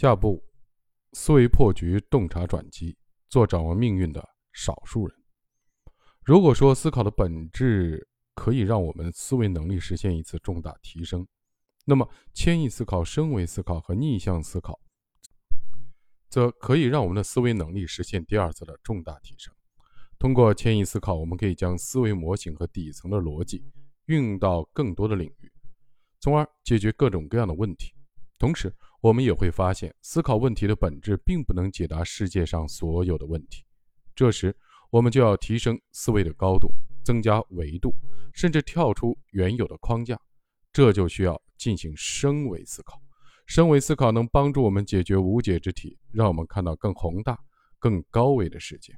下部思维破局、洞察转机，做掌握命运的少数人。如果说思考的本质可以让我们思维能力实现一次重大提升，那么迁移思考、升维思考和逆向思考，则可以让我们的思维能力实现第二次的重大提升。通过迁移思考，我们可以将思维模型和底层的逻辑运用到更多的领域，从而解决各种各样的问题。同时，我们也会发现，思考问题的本质并不能解答世界上所有的问题。这时，我们就要提升思维的高度，增加维度，甚至跳出原有的框架。这就需要进行升维思考。升维思考能帮助我们解决无解之题，让我们看到更宏大、更高维的世界。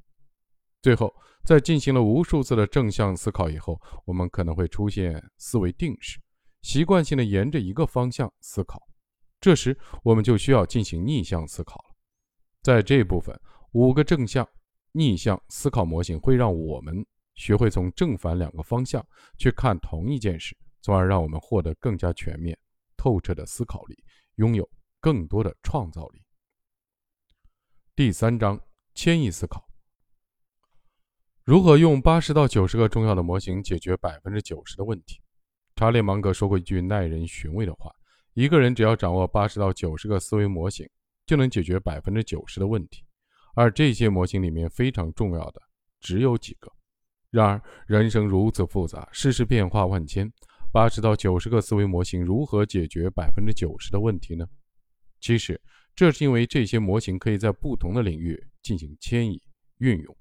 最后，在进行了无数次的正向思考以后，我们可能会出现思维定式，习惯性的沿着一个方向思考。这时，我们就需要进行逆向思考了。在这部分，五个正向、逆向思考模型会让我们学会从正反两个方向去看同一件事，从而让我们获得更加全面、透彻的思考力，拥有更多的创造力。第三章：迁移思考。如何用八十到九十个重要的模型解决百分之九十的问题？查理芒格说过一句耐人寻味的话。一个人只要掌握八十到九十个思维模型，就能解决百分之九十的问题。而这些模型里面非常重要的只有几个。然而，人生如此复杂，世事变化万千，八十到九十个思维模型如何解决百分之九十的问题呢？其实，这是因为这些模型可以在不同的领域进行迁移运用。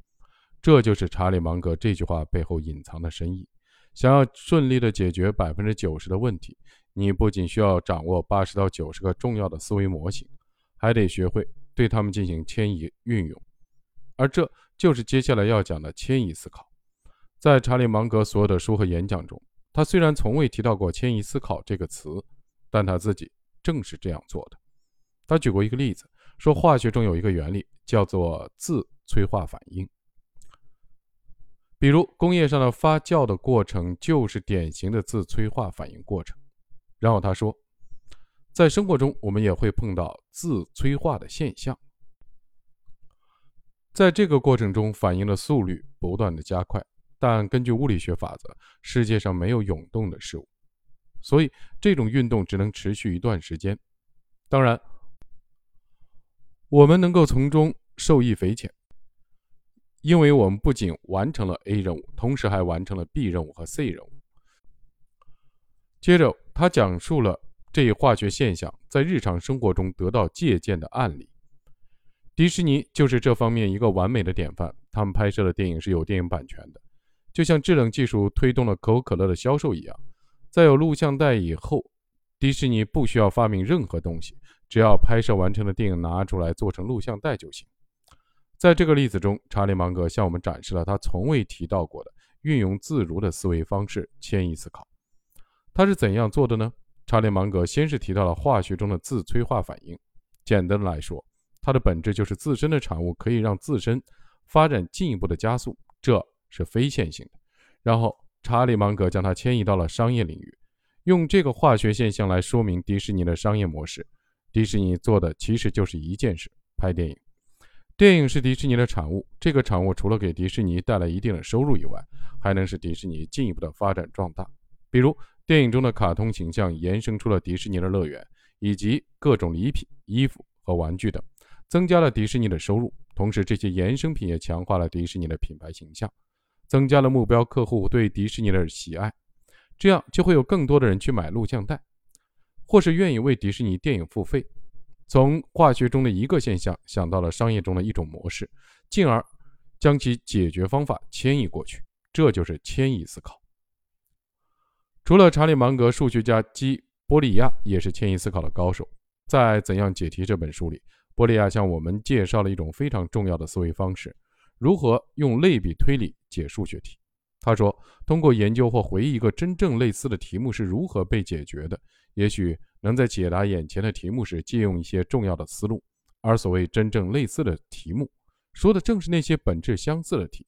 这就是查理芒格这句话背后隐藏的深意。想要顺利的解决百分之九十的问题。你不仅需要掌握八十到九十个重要的思维模型，还得学会对它们进行迁移运用，而这就是接下来要讲的迁移思考。在查理芒格所有的书和演讲中，他虽然从未提到过迁移思考这个词，但他自己正是这样做的。他举过一个例子，说化学中有一个原理叫做自催化反应，比如工业上的发酵的过程就是典型的自催化反应过程。然后他说，在生活中，我们也会碰到自催化的现象。在这个过程中，反应的速率不断的加快。但根据物理学法则，世界上没有永动的事物，所以这种运动只能持续一段时间。当然，我们能够从中受益匪浅，因为我们不仅完成了 A 任务，同时还完成了 B 任务和 C 任务。接着。他讲述了这一化学现象在日常生活中得到借鉴的案例。迪士尼就是这方面一个完美的典范。他们拍摄的电影是有电影版权的，就像制冷技术推动了可口可乐的销售一样。在有录像带以后，迪士尼不需要发明任何东西，只要拍摄完成的电影拿出来做成录像带就行。在这个例子中，查理芒格向我们展示了他从未提到过的运用自如的思维方式——迁移思考。他是怎样做的呢？查理芒格先是提到了化学中的自催化反应。简单来说，它的本质就是自身的产物可以让自身发展进一步的加速，这是非线性的。然后，查理芒格将它迁移到了商业领域，用这个化学现象来说明迪士尼的商业模式。迪士尼做的其实就是一件事：拍电影。电影是迪士尼的产物，这个产物除了给迪士尼带来一定的收入以外，还能使迪士尼进一步的发展壮大，比如。电影中的卡通形象延伸出了迪士尼的乐园，以及各种礼品、衣服和玩具等，增加了迪士尼的收入。同时，这些衍生品也强化了迪士尼的品牌形象，增加了目标客户对迪士尼的喜爱。这样就会有更多的人去买录像带，或是愿意为迪士尼电影付费。从化学中的一个现象想到了商业中的一种模式，进而将其解决方法迁移过去，这就是迁移思考。除了查理芒格，数学家基波利亚也是迁移思考的高手。在《怎样解题》这本书里，波利亚向我们介绍了一种非常重要的思维方式：如何用类比推理解数学题。他说，通过研究或回忆一个真正类似的题目是如何被解决的，也许能在解答眼前的题目时借用一些重要的思路。而所谓真正类似的题目，说的正是那些本质相似的题。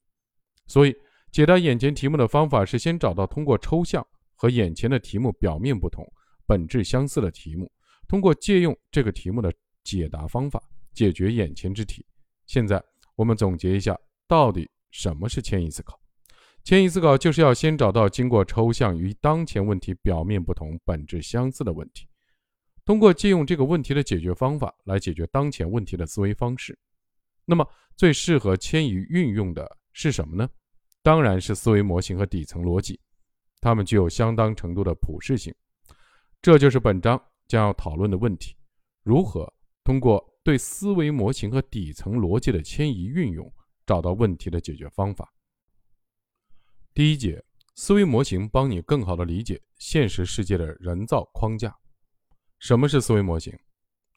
所以，解答眼前题目的方法是先找到通过抽象。和眼前的题目表面不同、本质相似的题目，通过借用这个题目的解答方法，解决眼前之题。现在我们总结一下，到底什么是迁移思考？迁移思考就是要先找到经过抽象与当前问题表面不同、本质相似的问题，通过借用这个问题的解决方法来解决当前问题的思维方式。那么，最适合迁移运用的是什么呢？当然是思维模型和底层逻辑，它们具有相当程度的普适性。这就是本章将要讨论的问题：如何通过对思维模型和底层逻辑的迁移运用，找到问题的解决方法。第一节，思维模型帮你更好地理解现实世界的人造框架。什么是思维模型？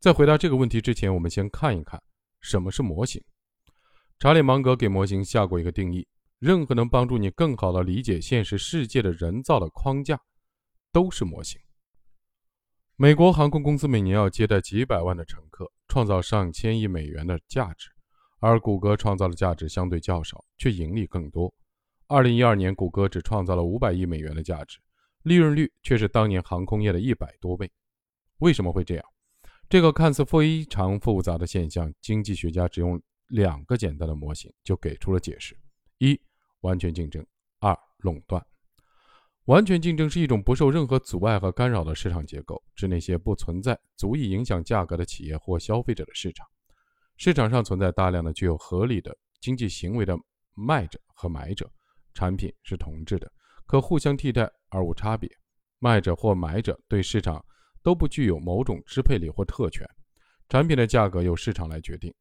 在回答这个问题之前，我们先看一看什么是模型。查理芒格给模型下过一个定义：任何能帮助你更好地理解现实世界的人造的框架，都是模型。美国航空公司每年要接待几百万的乘客，创造上千亿美元的价值，而谷歌创造的价值相对较少，却盈利更多。二零一二年，谷歌只创造了五百亿美元的价值，利润率却是当年航空业的一百多倍。为什么会这样？这个看似非常复杂的现象，经济学家只用两个简单的模型就给出了解释：一、完全竞争；二、垄断。完全竞争是一种不受任何阻碍和干扰的市场结构，指那些不存在足以影响价格的企业或消费者的市场。市场上存在大量的具有合理的经济行为的卖者和买者。产品是同质的，可互相替代而无差别。卖者或买者对市场都不具有某种支配力或特权。产品的价格由市场来决定。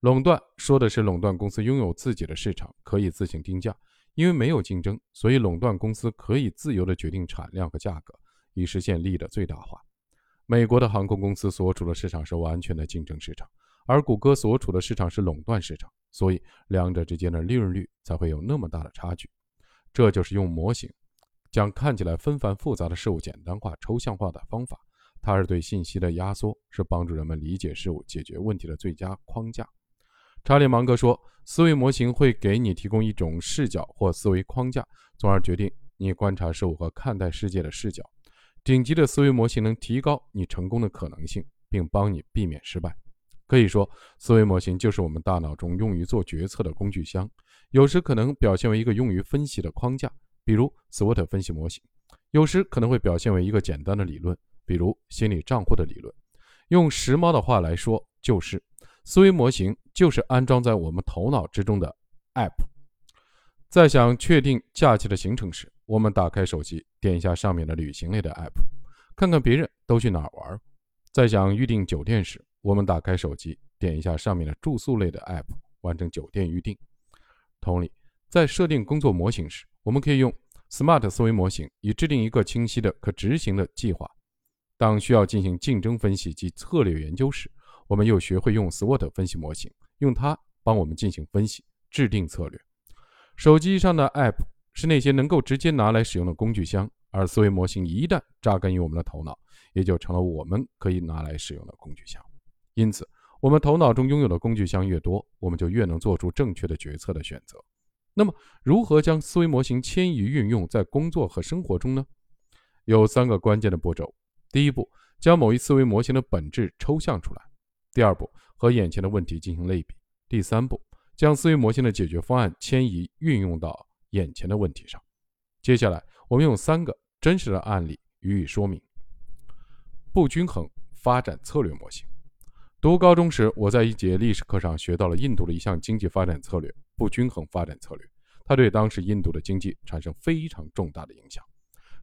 垄断说的是垄断公司拥有自己的市场，可以自行定价。因为没有竞争，所以垄断公司可以自由地决定产量和价格，以实现利益的最大化。美国的航空公司所处的市场是完全的竞争市场，而谷歌所处的市场是垄断市场。所以，两者之间的利润率才会有那么大的差距。这就是用模型将看起来纷繁复杂的事物简单化、抽象化的方法。它是对信息的压缩，是帮助人们理解事物、解决问题的最佳框架。查理芒格说：“思维模型会给你提供一种视角或思维框架，从而决定你观察事物和看待世界的视角。顶级的思维模型能提高你成功的可能性，并帮你避免失败。”可以说，思维模型就是我们大脑中用于做决策的工具箱。有时可能表现为一个用于分析的框架，比如 SWOT 分析模型；有时可能会表现为一个简单的理论，比如心理账户的理论。用时髦的话来说，就是思维模型就是安装在我们头脑之中的 App。在想确定假期的行程时，我们打开手机，点一下上面的旅行类的 App，看看别人都去哪儿玩；在想预订酒店时，我们打开手机，点一下上面的住宿类的 App，完成酒店预订。同理，在设定工作模型时，我们可以用 SMART 思维模型，以制定一个清晰的、可执行的计划。当需要进行竞争分析及策略研究时，我们又学会用 SWOT 分析模型，用它帮我们进行分析、制定策略。手机上的 App 是那些能够直接拿来使用的工具箱，而思维模型一旦扎根于我们的头脑，也就成了我们可以拿来使用的工具箱。因此，我们头脑中拥有的工具箱越多，我们就越能做出正确的决策的选择。那么，如何将思维模型迁移运用在工作和生活中呢？有三个关键的步骤：第一步，将某一思维模型的本质抽象出来；第二步，和眼前的问题进行类比；第三步，将思维模型的解决方案迁移运用到眼前的问题上。接下来，我们用三个真实的案例予以说明。不均衡发展策略模型。读高中时，我在一节历史课上学到了印度的一项经济发展策略——不均衡发展策略。它对当时印度的经济产生非常重大的影响。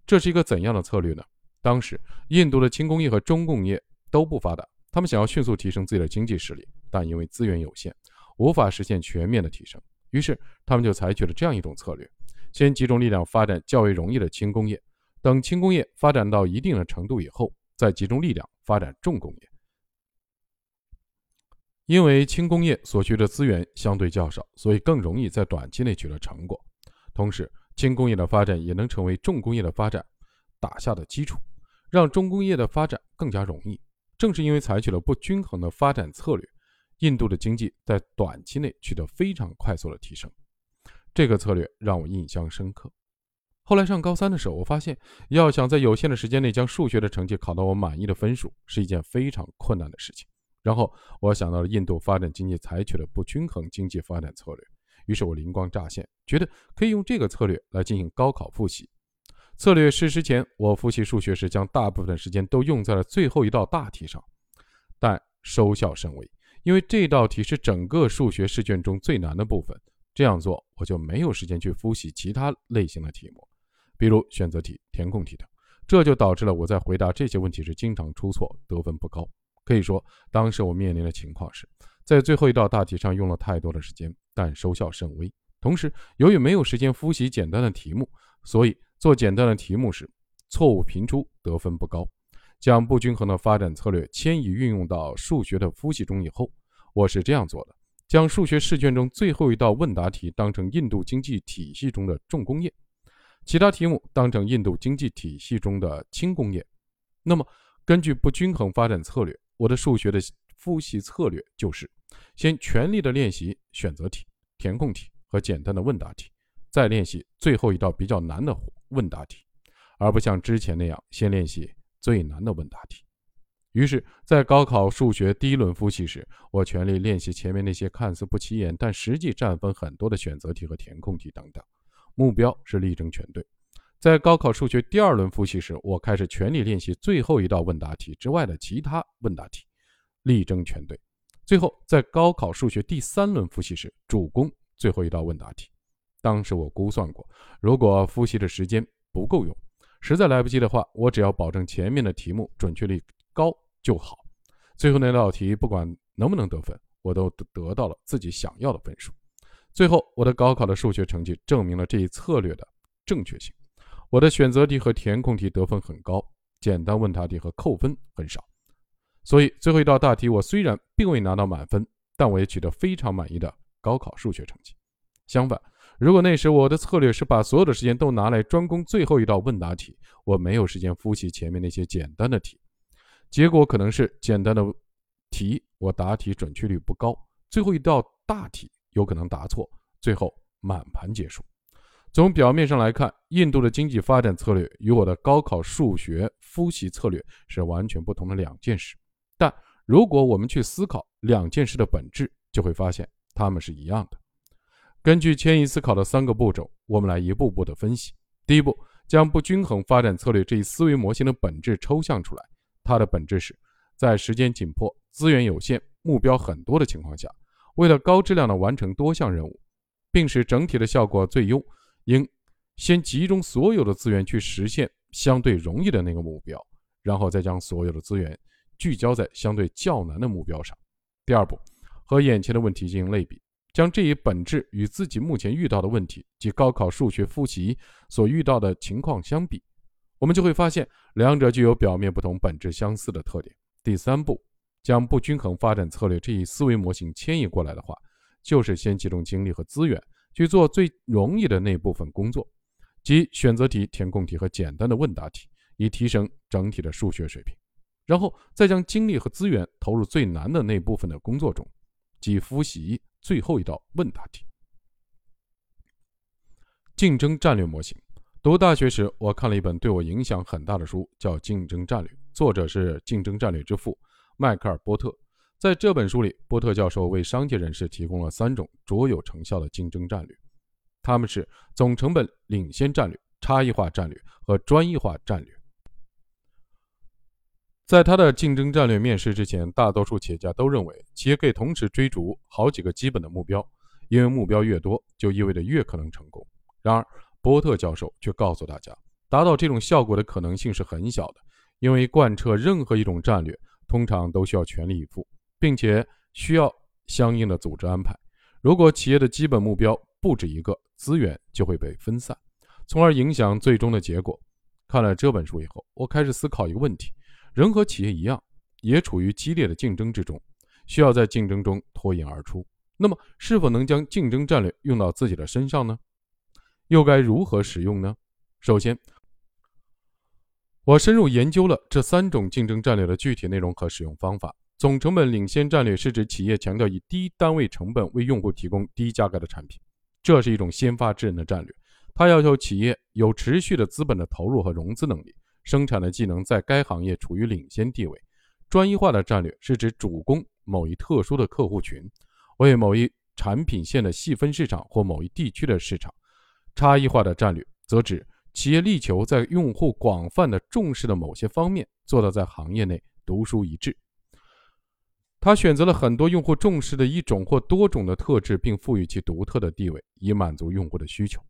这是一个怎样的策略呢？当时，印度的轻工业和重工业都不发达，他们想要迅速提升自己的经济实力，但因为资源有限，无法实现全面的提升。于是，他们就采取了这样一种策略：先集中力量发展较为容易的轻工业，等轻工业发展到一定的程度以后，再集中力量发展重工业。因为轻工业所需的资源相对较少，所以更容易在短期内取得成果。同时，轻工业的发展也能成为重工业的发展打下的基础，让重工业的发展更加容易。正是因为采取了不均衡的发展策略，印度的经济在短期内取得非常快速的提升。这个策略让我印象深刻。后来上高三的时候，我发现要想在有限的时间内将数学的成绩考到我满意的分数，是一件非常困难的事情。然后我想到了印度发展经济采取的不均衡经济发展策略，于是我灵光乍现，觉得可以用这个策略来进行高考复习。策略实施前，我复习数学时将大部分时间都用在了最后一道大题上，但收效甚微，因为这道题是整个数学试卷中最难的部分。这样做，我就没有时间去复习其他类型的题目，比如选择题、填空题等。这就导致了我在回答这些问题时经常出错，得分不高。可以说，当时我面临的情况是在最后一道大题上用了太多的时间，但收效甚微。同时，由于没有时间复习简单的题目，所以做简单的题目时错误频出，得分不高。将不均衡的发展策略迁移运用到数学的复习中以后，我是这样做的。将数学试卷中最后一道问答题当成印度经济体系中的重工业，其他题目当成印度经济体系中的轻工业。那么，根据不均衡发展策略，我的数学的复习策略就是先全力的练习选择题、填空题和简单的问答题，再练习最后一道比较难的问答题，而不像之前那样先练习最难的问答题。于是，在高考数学第一轮复习时，我全力练习前面那些看似不起眼，但实际占分很多的选择题和填空题等等，目标是力争全对。在高考数学第二轮复习时，我开始全力练习最后一道问答题之外的其他问答题，力争全对。最后，在高考数学第三轮复习时，主攻最后一道问答题。当时我估算过，如果复习的时间不够用，实在来不及的话，我只要保证前面的题目准确率高。就好，最后那道题不管能不能得分，我都得到了自己想要的分数。最后，我的高考的数学成绩证明了这一策略的正确性。我的选择题和填空题得分很高，简单问答题和扣分很少。所以最后一道大题，我虽然并未拿到满分，但我也取得非常满意的高考数学成绩。相反，如果那时我的策略是把所有的时间都拿来专攻最后一道问答题，我没有时间复习前面那些简单的题。结果可能是简单的题，我答题准确率不高；最后一道大题有可能答错，最后满盘结束。从表面上来看，印度的经济发展策略与我的高考数学复习策略是完全不同的两件事。但如果我们去思考两件事的本质，就会发现它们是一样的。根据迁移思考的三个步骤，我们来一步步的分析。第一步，将不均衡发展策略这一思维模型的本质抽象出来。它的本质是，在时间紧迫、资源有限、目标很多的情况下，为了高质量的完成多项任务，并使整体的效果最优，应先集中所有的资源去实现相对容易的那个目标，然后再将所有的资源聚焦在相对较难的目标上。第二步，和眼前的问题进行类比，将这一本质与自己目前遇到的问题及高考数学复习所遇到的情况相比。我们就会发现，两者具有表面不同、本质相似的特点。第三步，将不均衡发展策略这一思维模型迁移过来的话，就是先集中精力和资源去做最容易的那部分工作，即选择题、填空题和简单的问答题，以提升整体的数学水平。然后再将精力和资源投入最难的那部分的工作中，即复习最后一道问答题。竞争战略模型。读大学时，我看了一本对我影响很大的书，叫《竞争战略》，作者是竞争战略之父迈克尔·波特。在这本书里，波特教授为商界人士提供了三种卓有成效的竞争战略，他们是总成本领先战略、差异化战略和专业化战略。在他的竞争战略面世之前，大多数企业家都认为企业可以同时追逐好几个基本的目标，因为目标越多，就意味着越可能成功。然而，波特教授却告诉大家，达到这种效果的可能性是很小的，因为贯彻任何一种战略，通常都需要全力以赴，并且需要相应的组织安排。如果企业的基本目标不止一个，资源就会被分散，从而影响最终的结果。看了这本书以后，我开始思考一个问题：人和企业一样，也处于激烈的竞争之中，需要在竞争中脱颖而出。那么，是否能将竞争战略用到自己的身上呢？又该如何使用呢？首先，我深入研究了这三种竞争战略的具体内容和使用方法。总成本领先战略是指企业强调以低单位成本为用户提供低价格的产品，这是一种先发制人的战略。它要求企业有持续的资本的投入和融资能力，生产的技能在该行业处于领先地位，专一化的战略是指主攻某一特殊的客户群，为某一产品线的细分市场或某一地区的市场。差异化的战略则指企业力求在用户广泛的重视的某些方面做到在行业内独树一帜。他选择了很多用户重视的一种或多种的特质，并赋予其独特的地位，以满足用户的需求。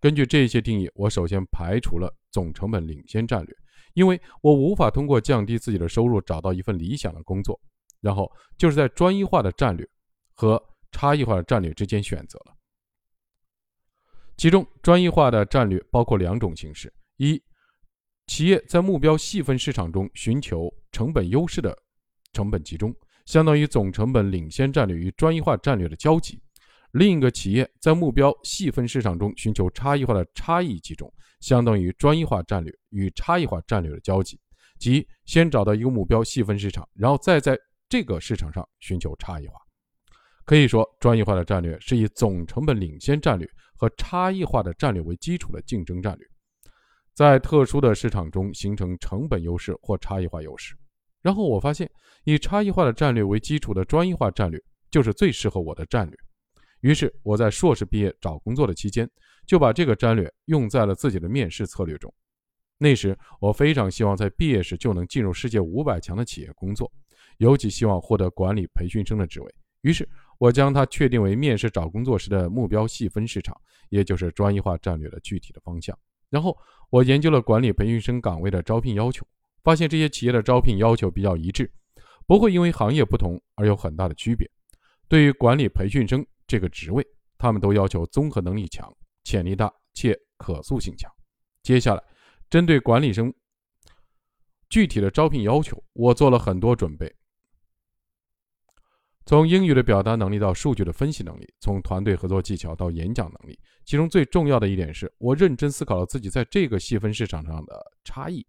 根据这些定义，我首先排除了总成本领先战略，因为我无法通过降低自己的收入找到一份理想的工作。然后就是在专一化的战略和差异化的战略之间选择了。其中，专一化的战略包括两种形式：一，企业在目标细分市场中寻求成本优势的成本集中。相当于总成本领先战略与专一化战略的交集。另一个企业在目标细分市场中寻求差异化的差异集中，相当于专一化战略与差异化战略的交集。即先找到一个目标细分市场，然后再在这个市场上寻求差异化。可以说，专一化的战略是以总成本领先战略和差异化的战略为基础的竞争战略，在特殊的市场中形成成本优势或差异化优势。然后我发现，以差异化的战略为基础的专一化战略就是最适合我的战略。于是我在硕士毕业找工作的期间，就把这个战略用在了自己的面试策略中。那时我非常希望在毕业时就能进入世界五百强的企业工作，尤其希望获得管理培训生的职位。于是我将它确定为面试找工作时的目标细分市场，也就是专业化战略的具体的方向。然后我研究了管理培训生岗位的招聘要求。发现这些企业的招聘要求比较一致，不会因为行业不同而有很大的区别。对于管理培训生这个职位，他们都要求综合能力强、潜力大且可塑性强。接下来，针对管理生具体的招聘要求，我做了很多准备，从英语的表达能力到数据的分析能力，从团队合作技巧到演讲能力。其中最重要的一点是我认真思考了自己在这个细分市场上的差异。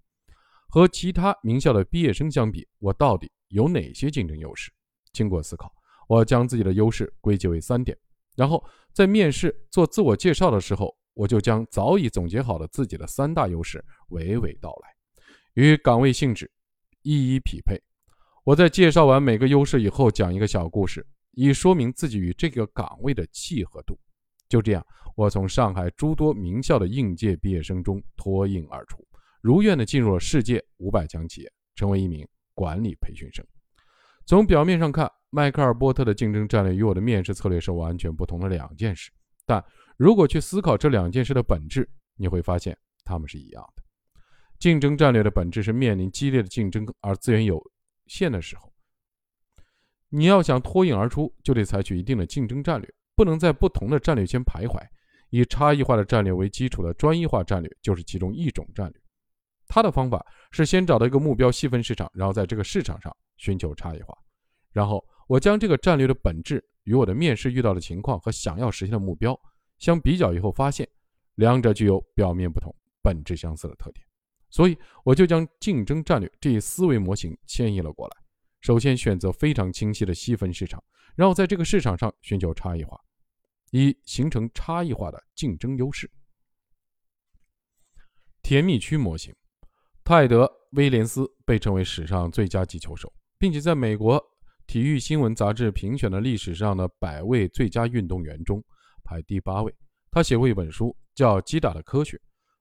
和其他名校的毕业生相比，我到底有哪些竞争优势？经过思考，我将自己的优势归结为三点。然后在面试做自我介绍的时候，我就将早已总结好的自己的三大优势娓娓道来，与岗位性质一一匹配。我在介绍完每个优势以后，讲一个小故事，以说明自己与这个岗位的契合度。就这样，我从上海诸多名校的应届毕业生中脱颖而出。如愿的进入了世界五百强企业，成为一名管理培训生。从表面上看，迈克尔·波特的竞争战略与我的面试策略是完全不同的两件事。但如果去思考这两件事的本质，你会发现它们是一样的。竞争战略的本质是面临激烈的竞争而资源有限的时候，你要想脱颖而出，就得采取一定的竞争战略，不能在不同的战略间徘徊。以差异化的战略为基础的专一化战略就是其中一种战略。他的方法是先找到一个目标细分市场，然后在这个市场上寻求差异化。然后我将这个战略的本质与我的面试遇到的情况和想要实现的目标相比较以后，发现两者具有表面不同、本质相似的特点。所以我就将竞争战略这一思维模型迁移了过来。首先选择非常清晰的细分市场，然后在这个市场上寻求差异化，以形成差异化的竞争优势。甜蜜区模型。泰德·威廉斯被称为史上最佳击球手，并且在美国体育新闻杂志评选的历史上的百位最佳运动员中排第八位。他写过一本书，叫《击打的科学》。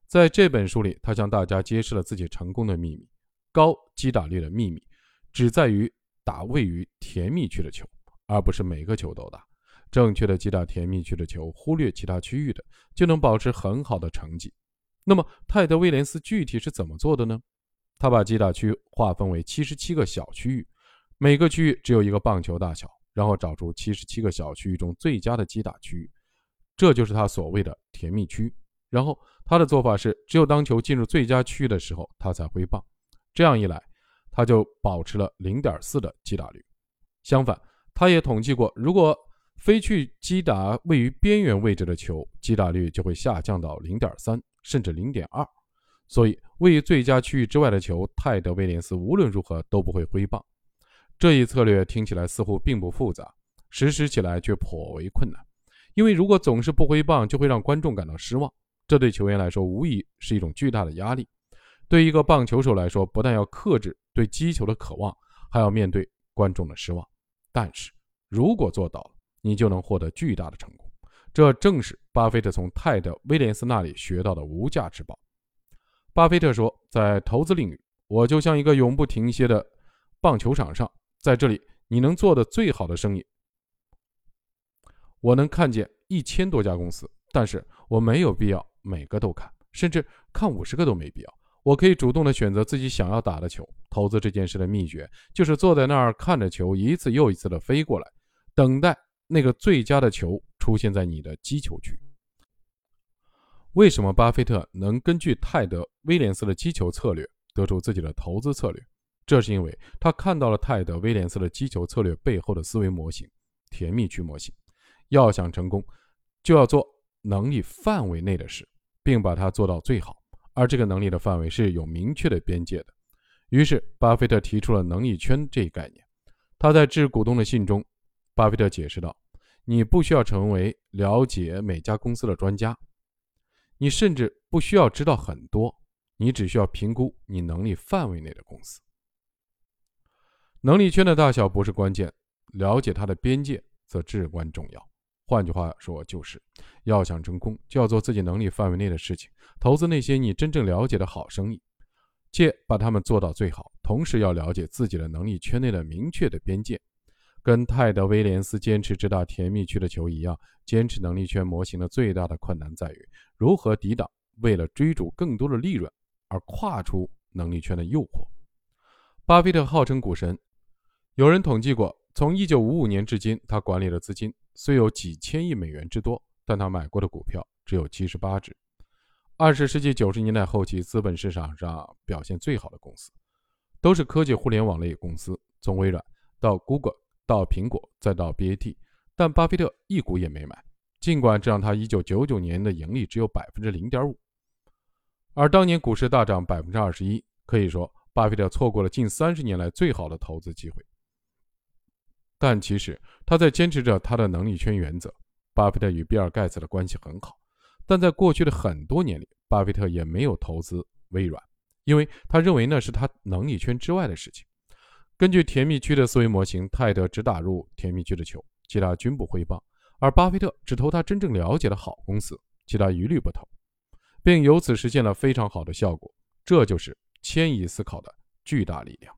在这本书里，他向大家揭示了自己成功的秘密：高击打率的秘密只在于打位于甜蜜区的球，而不是每个球都打。正确的击打甜蜜区的球，忽略其他区域的，就能保持很好的成绩。那么，泰德·威廉斯具体是怎么做的呢？他把击打区划分为七十七个小区域，每个区域只有一个棒球大小，然后找出七十七个小区域中最佳的击打区域，这就是他所谓的甜蜜区。然后他的做法是，只有当球进入最佳区域的时候，他才挥棒。这样一来，他就保持了零点四的击打率。相反，他也统计过，如果飞去击打位于边缘位置的球，击打率就会下降到零点三。甚至零点二，所以位于最佳区域之外的球，泰德·威廉斯无论如何都不会挥棒。这一策略听起来似乎并不复杂，实施起来却颇为困难。因为如果总是不挥棒，就会让观众感到失望，这对球员来说无疑是一种巨大的压力。对一个棒球手来说，不但要克制对击球的渴望，还要面对观众的失望。但是如果做到了，你就能获得巨大的成功。这正是巴菲特从泰德·威廉斯那里学到的无价之宝。巴菲特说：“在投资领域，我就像一个永不停歇的棒球场上，在这里，你能做的最好的生意。我能看见一千多家公司，但是我没有必要每个都看，甚至看五十个都没必要。我可以主动的选择自己想要打的球。投资这件事的秘诀，就是坐在那儿看着球一次又一次的飞过来，等待那个最佳的球出现在你的击球区。”为什么巴菲特能根据泰德·威廉斯的击球策略得出自己的投资策略？这是因为他看到了泰德·威廉斯的击球策略背后的思维模型——甜蜜区模型。要想成功，就要做能力范围内的事，并把它做到最好。而这个能力的范围是有明确的边界的。于是，巴菲特提出了能力圈这一概念。他在致股东的信中，巴菲特解释道：“你不需要成为了解每家公司的专家。”你甚至不需要知道很多，你只需要评估你能力范围内的公司。能力圈的大小不是关键，了解它的边界则至关重要。换句话说，就是要想成功，就要做自己能力范围内的事情，投资那些你真正了解的好生意，且把它们做到最好。同时，要了解自己的能力圈内的明确的边界。跟泰德·威廉斯坚持直达甜蜜区的球一样，坚持能力圈模型的最大的困难在于如何抵挡为了追逐更多的利润而跨出能力圈的诱惑。巴菲特号称股神，有人统计过，从1955年至今，他管理的资金虽有几千亿美元之多，但他买过的股票只有78只。20世纪90年代后期，资本市场上表现最好的公司，都是科技互联网类公司，从微软到 Google。到苹果，再到 BAT，但巴菲特一股也没买。尽管这让他1999年的盈利只有百分之零点五，而当年股市大涨百分之二十一，可以说巴菲特错过了近三十年来最好的投资机会。但其实他在坚持着他的能力圈原则。巴菲特与比尔盖茨的关系很好，但在过去的很多年里，巴菲特也没有投资微软，因为他认为那是他能力圈之外的事情。根据甜蜜区的思维模型，泰德只打入甜蜜区的球，其他均不挥棒；而巴菲特只投他真正了解的好公司，其他一律不投，并由此实现了非常好的效果。这就是迁移思考的巨大力量。